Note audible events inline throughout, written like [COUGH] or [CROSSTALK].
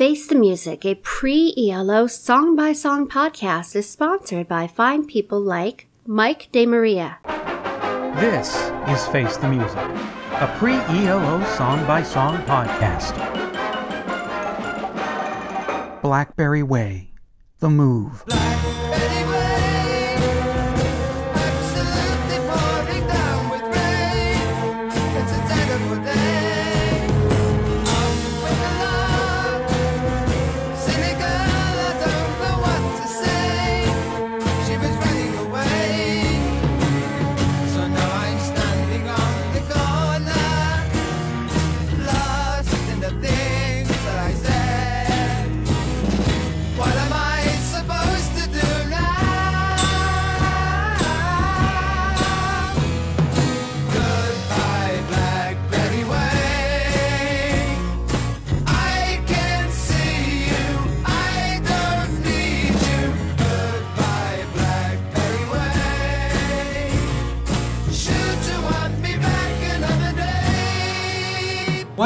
Face the Music, a pre ELO song by song podcast, is sponsored by fine people like Mike DeMaria. This is Face the Music, a pre ELO song by song podcast. Blackberry Way, The Move.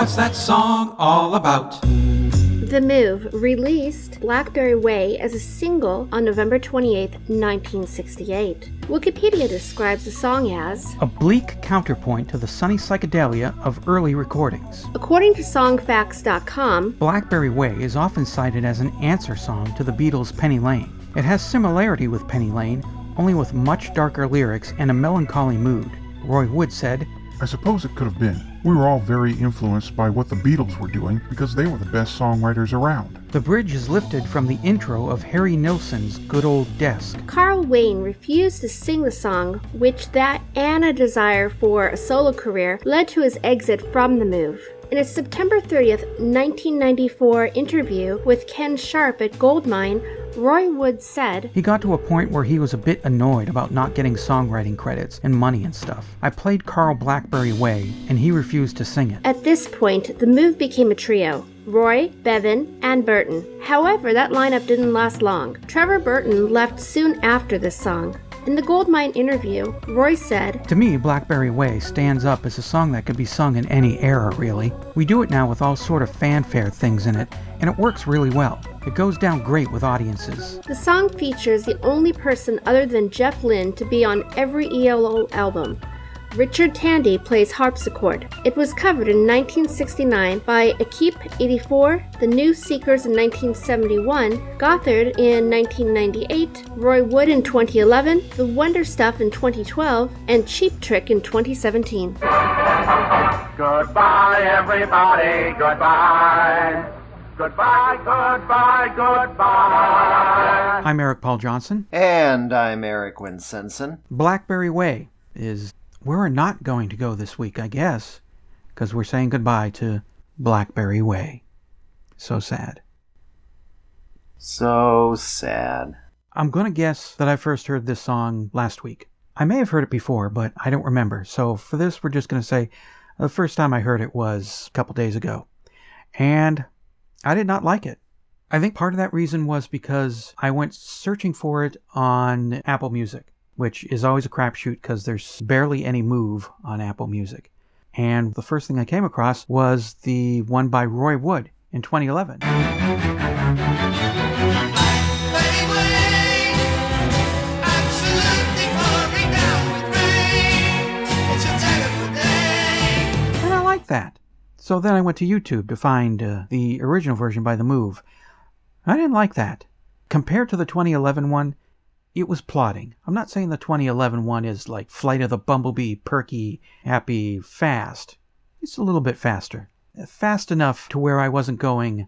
What's that song all about? The Move released Blackberry Way as a single on November 28, 1968. Wikipedia describes the song as a bleak counterpoint to the sunny psychedelia of early recordings. According to Songfacts.com, Blackberry Way is often cited as an answer song to the Beatles' Penny Lane. It has similarity with Penny Lane, only with much darker lyrics and a melancholy mood. Roy Wood said, I suppose it could have been. We were all very influenced by what the Beatles were doing because they were the best songwriters around. The bridge is lifted from the intro of Harry Nilsson's Good Old Desk. Carl Wayne refused to sing the song, which that and a desire for a solo career led to his exit from the move. In a September 30th, 1994 interview with Ken Sharp at Goldmine, Roy Wood said, He got to a point where he was a bit annoyed about not getting songwriting credits and money and stuff. I played Carl Blackberry Way, and he refused to sing it. At this point, the move became a trio. Roy, Bevan, and Burton. However, that lineup didn't last long. Trevor Burton left soon after this song. In the Goldmine interview, Roy said, To me, Blackberry Way stands up as a song that could be sung in any era, really. We do it now with all sort of fanfare things in it, and it works really well. It goes down great with audiences. The song features the only person other than Jeff Lynne to be on every ELO album. Richard Tandy plays harpsichord. It was covered in 1969 by Equipe 84, The New Seekers in 1971, Gotthard in 1998, Roy Wood in 2011, The Wonder Stuff in 2012, and Cheap Trick in 2017. Goodbye, everybody, goodbye. Goodbye, goodbye, goodbye. I'm Eric Paul Johnson. And I'm Eric Winsenson. Blackberry Way is we're not going to go this week, I guess, because we're saying goodbye to Blackberry Way. So sad. So sad. I'm going to guess that I first heard this song last week. I may have heard it before, but I don't remember. So for this, we're just going to say the first time I heard it was a couple days ago. And I did not like it. I think part of that reason was because I went searching for it on Apple Music which is always a crapshoot because there's barely any move on Apple Music. And the first thing I came across was the one by Roy Wood in 2011. And I like that. So then I went to YouTube to find uh, the original version by The Move. I didn't like that. Compared to the 2011 one, it was plotting. I'm not saying the 2011 one is like Flight of the Bumblebee, perky, happy, fast. It's a little bit faster. Fast enough to where I wasn't going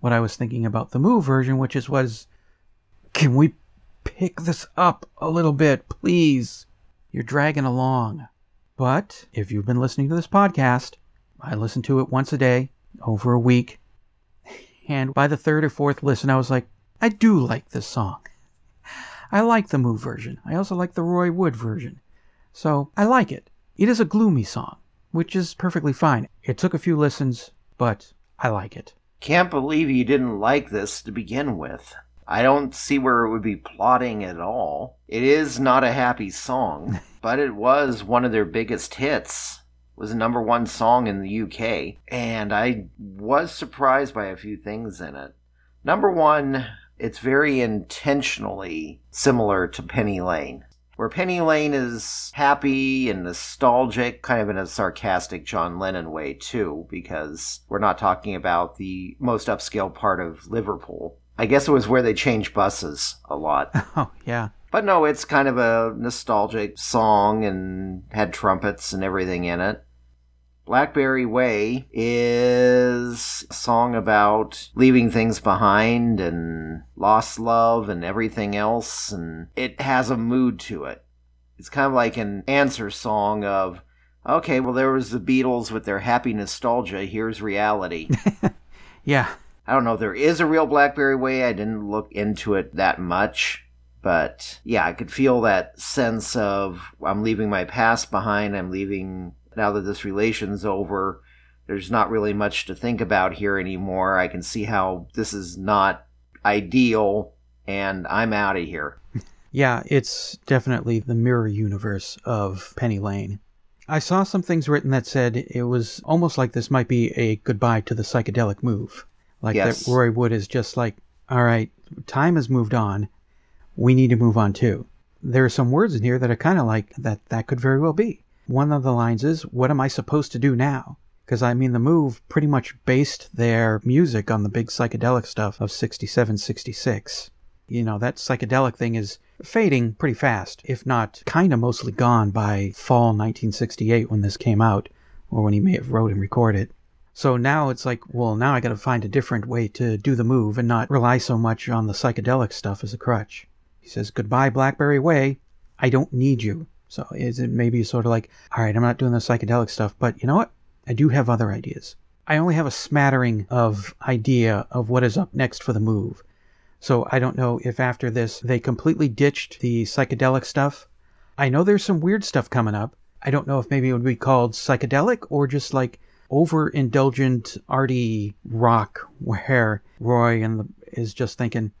what I was thinking about the Move version, which is was can we pick this up a little bit, please? You're dragging along. But if you've been listening to this podcast, I listen to it once a day, over a week. And by the third or fourth listen, I was like, I do like this song. I like the Move version. I also like the Roy Wood version. So I like it. It is a gloomy song, which is perfectly fine. It took a few listens, but I like it. Can't believe you didn't like this to begin with. I don't see where it would be plotting at all. It is not a happy song, [LAUGHS] but it was one of their biggest hits. was a number one song in the UK, and I was surprised by a few things in it. Number one, it's very intentionally similar to Penny Lane. Where Penny Lane is happy and nostalgic, kind of in a sarcastic John Lennon way, too, because we're not talking about the most upscale part of Liverpool. I guess it was where they changed buses a lot. [LAUGHS] Oh, yeah. But no, it's kind of a nostalgic song and had trumpets and everything in it. Blackberry Way is a song about leaving things behind and lost love and everything else, and it has a mood to it. It's kind of like an answer song of, okay, well, there was the Beatles with their happy nostalgia, here's reality. [LAUGHS] Yeah. I don't know if there is a real Blackberry Way, I didn't look into it that much. But yeah, I could feel that sense of I'm leaving my past behind. I'm leaving now that this relation's over. There's not really much to think about here anymore. I can see how this is not ideal, and I'm out of here. [LAUGHS] Yeah, it's definitely the mirror universe of Penny Lane. I saw some things written that said it was almost like this might be a goodbye to the psychedelic move. Like Yes. that Roy Wood is just like, all right, time has moved on. We need to move on too. There are some words in here that are kind of like that that could very well be. One of the lines is, what am I supposed to do now? Because I mean, the move pretty much based their music on the big psychedelic stuff of 67, 66 you know, that psychedelic thing is fading pretty fast, if not kind of mostly gone by fall 1968 when this came out, or when he may have wrote and recorded. So now it's like, well, now I got to find a different way to do the move and not rely so much on the psychedelic stuff as a crutch. He says, Goodbye, Blackberry Way. I don't need you. So is it maybe sort of like, all right, I'm not doing the psychedelic stuff, but you know what? I do have other ideas. I only have a smattering of idea of what is up next for the move. So I don't know if after this they completely ditched the psychedelic stuff. I know there's some weird stuff coming up. I don't know if maybe it would be called psychedelic or just like overindulgent arty rock where Roy and the, is just thinking,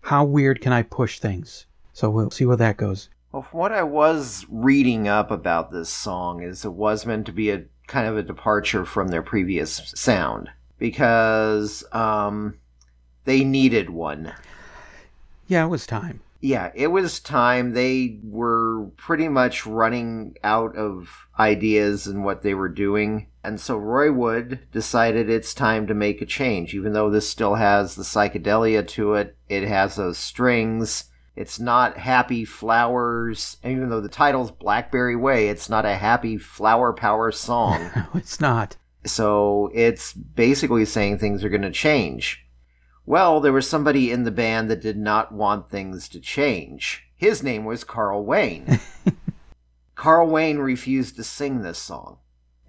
how weird can I push things? So we'll see where that goes. Well, from what I was reading up about this song, is it was meant to be a kind of a departure from their previous sound because um, they needed one. Yeah, it was time. Yeah, it was time. They were pretty much running out of ideas and what they were doing. And so Roy Wood decided it's time to make a change. Even though this still has the psychedelia to it, it has those strings. It's not happy flowers. Even though the title's Blackberry Way, it's not a happy flower power song. [LAUGHS] No, it's not. So it's basically saying things are going to change. Well, there was somebody in the band that did not want things to change. His name was Carl Wayne. [LAUGHS] Carl Wayne refused to sing this song.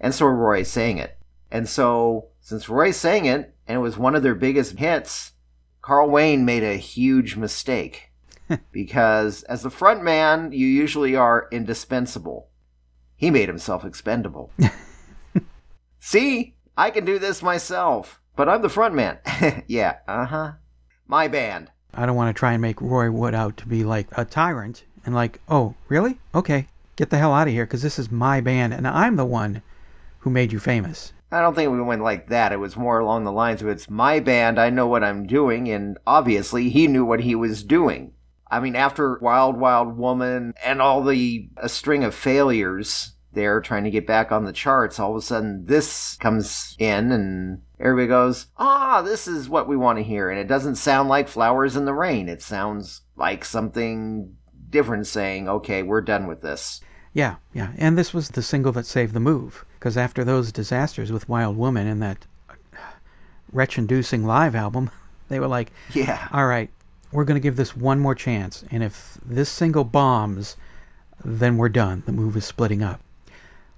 And so Roy sang it. And so, since Roy sang it, and it was one of their biggest hits, Carl Wayne made a huge mistake. Because as the front man, you usually are indispensable. He made himself expendable. [LAUGHS] See, I can do this myself, but I'm the front man. [LAUGHS] yeah, uh huh. My band. I don't want to try and make Roy Wood out to be like a tyrant and like, oh, really? Okay, get the hell out of here because this is my band and I'm the one who made you famous. I don't think we went like that. It was more along the lines of it's my band, I know what I'm doing, and obviously he knew what he was doing. I mean, after Wild Wild Woman and all the a string of failures there trying to get back on the charts, all of a sudden this comes in and everybody goes, ah, this is what we want to hear. And it doesn't sound like Flowers in the Rain. It sounds like something different saying, okay, we're done with this. Yeah, yeah. And this was the single that saved the move because after those disasters with Wild Woman and that wretch inducing live album, [LAUGHS] they were like, Yeah. all right, we're going to give this one more chance. And if this single bombs, then we're done. The move is splitting up.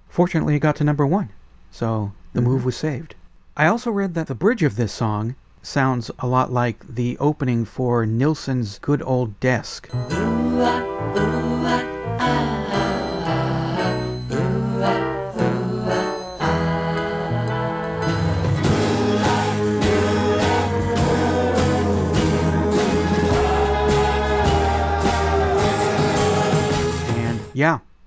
Fortunately, it got to number one, so the mm-hmm. move was saved. I also read that the bridge of this song sounds a lot like the opening for Nilsson's Good Old Desk. And yeah,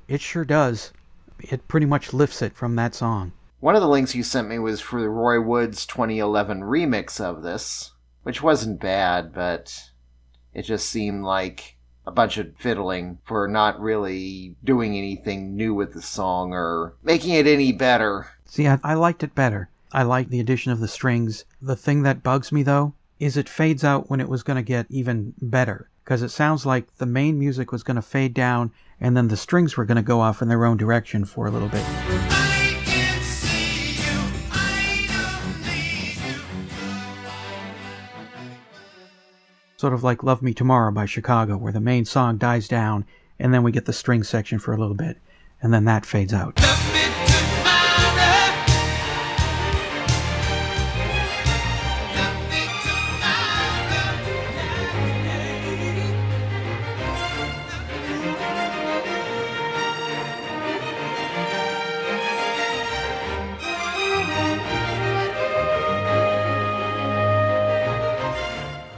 it sure does. it pretty much lifts it from that song. One of the links you sent me was for the Roy Wood's 2011 remix of this, which wasn't bad, but it just seemed like a bunch of fiddling for not really doing anything new with the song or making it any better. See, I, I liked it better. I like the addition of the strings. The thing that bugs me, though, is it fades out when it was going to get even better. Because it sounds like the main music was going to fade down and then the strings were going to go off in their own direction for a little bit. Sort of like Love Me Tomorrow by Chicago, where the main song dies down and then we get the string section for a little bit and then that fades out.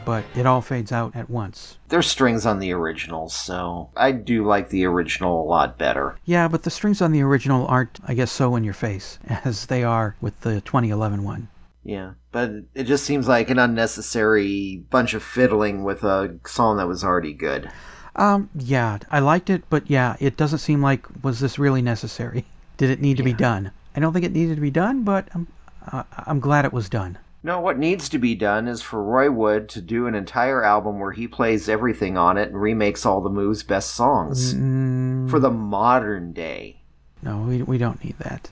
But it all fades out at once. There's strings on the original, so I do like the original a lot better. Yeah, but the strings on the original aren't, I guess, so in your face [LAUGHS] as they are with the 2011 one. Yeah, but it just seems like an unnecessary bunch of fiddling with a song that was already good. Um, yeah, I liked it, but yeah, it doesn't seem like was this really necessary? [LAUGHS] Did it need to be done? I don't think it needed to be done, but I'm uh, I'm glad it was done. No, what needs to be done is for Roy Wood to do an entire album where he plays everything on it and remakes all the Move's best songs Mm, for the modern day. no, we, we don't need that.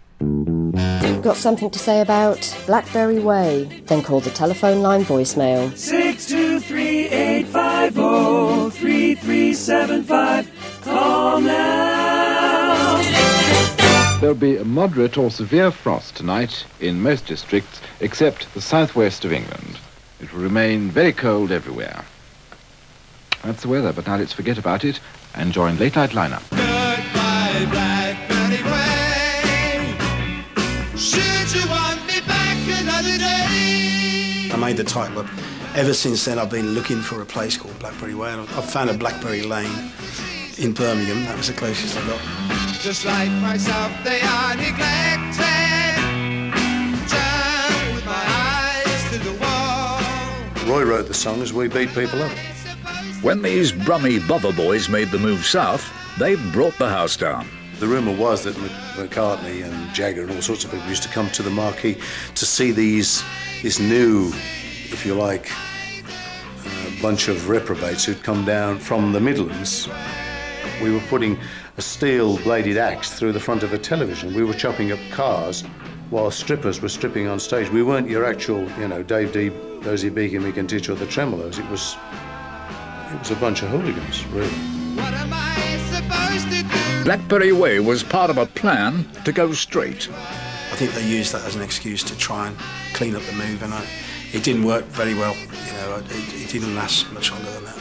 Got something to say about Blackberry Way? Then call the telephone line voicemail. 623-850-3375. Call now. There'll be a moderate or severe frost tonight in most districts except the southwest of England. It will remain very cold everywhere. That's the weather, but now let's forget about it and join Late Night Lineup. Goodbye. Should you want me back another day? I made the title up. Ever since then, I've been looking for a place called Blackberry Way, and I've found a Blackberry Lane in Birmingham. That was the closest I got. Just like myself, they are neglected. Turn with my eyes to the wall. Roy wrote the song as we beat people up. When these Brummy Bother boys made the move south, they brought the house down. The rumour was that McCartney and Jagger and all sorts of people used to come to the marquee to see these, this new, if you like, uh, bunch of reprobates who'd come down from the Midlands. We were putting a steel bladed axe through the front of a television. We were chopping up cars while strippers were stripping on stage. We weren't your actual, you know, Dave Dee, Dozy Beacon, We Can Teach, or the Tremeloes. It was, it was a bunch of hooligans, really. What am I supposed to do? Blackberry Way was part of a plan to go straight. I think they used that as an excuse to try and clean up the move, and I, it didn't work very well. You know, it, it didn't last much longer than that.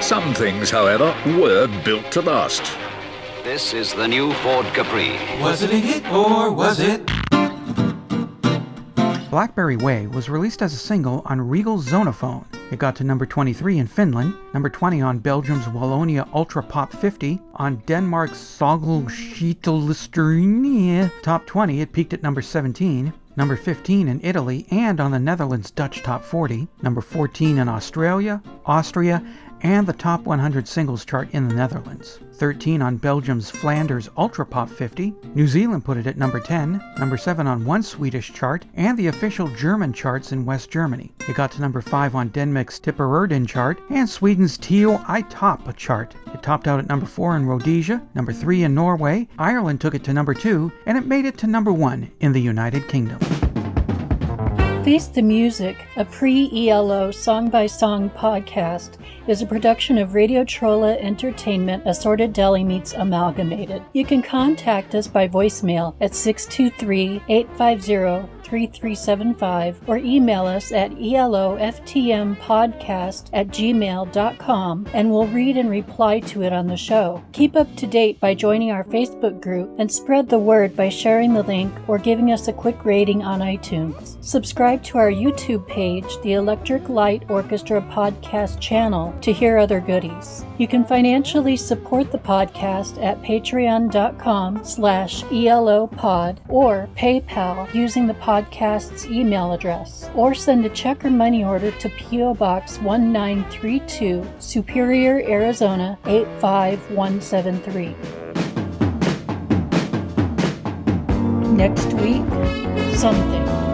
Some things, however, were built to last. This is the new Ford Capri. Was it a hit or was it? Blackberry Way was released as a single on Regal Zonophone. It got to number 23 in Finland, number 20 on Belgium's Wallonia Ultratop 50, on Denmark's Sogelschietelisterne Top 20 it peaked at number 17, number 15 in Italy and on the Netherlands Dutch Top 40, number 14 in Australia, Austria, and the Top 100 Singles chart in the Netherlands. 13 on Belgium's Flanders Ultratop 50. New Zealand put it at number 10, number 7 on one Swedish chart, and the official German charts in West Germany. It got to number 5 on Denmark's Tippererden chart and Sweden's Tio i Topp chart. It topped out at number 4 in Rhodesia, number 3 in Norway, Ireland took it to number 2, and it made it to number 1 in the United Kingdom. Face the Music, a pre ELO song by song podcast, is a production of Radio Trolla Entertainment Assorted Deli Meats Amalgamated. You can contact us by voicemail at 623 850 3375 or email us at eloftmpodcast at gmail.com and we'll read and reply to it on the show. Keep up to date by joining our Facebook group and spread the word by sharing the link or giving us a quick rating on iTunes. Subscribe to our YouTube page, the Electric Light Orchestra Podcast channel, to hear other goodies. You can financially support the podcast at patreon.com slash elopod or PayPal using the podcast's email address, or send a check or money order to P.O. Box 1932, Superior, Arizona 85173. Next week, something.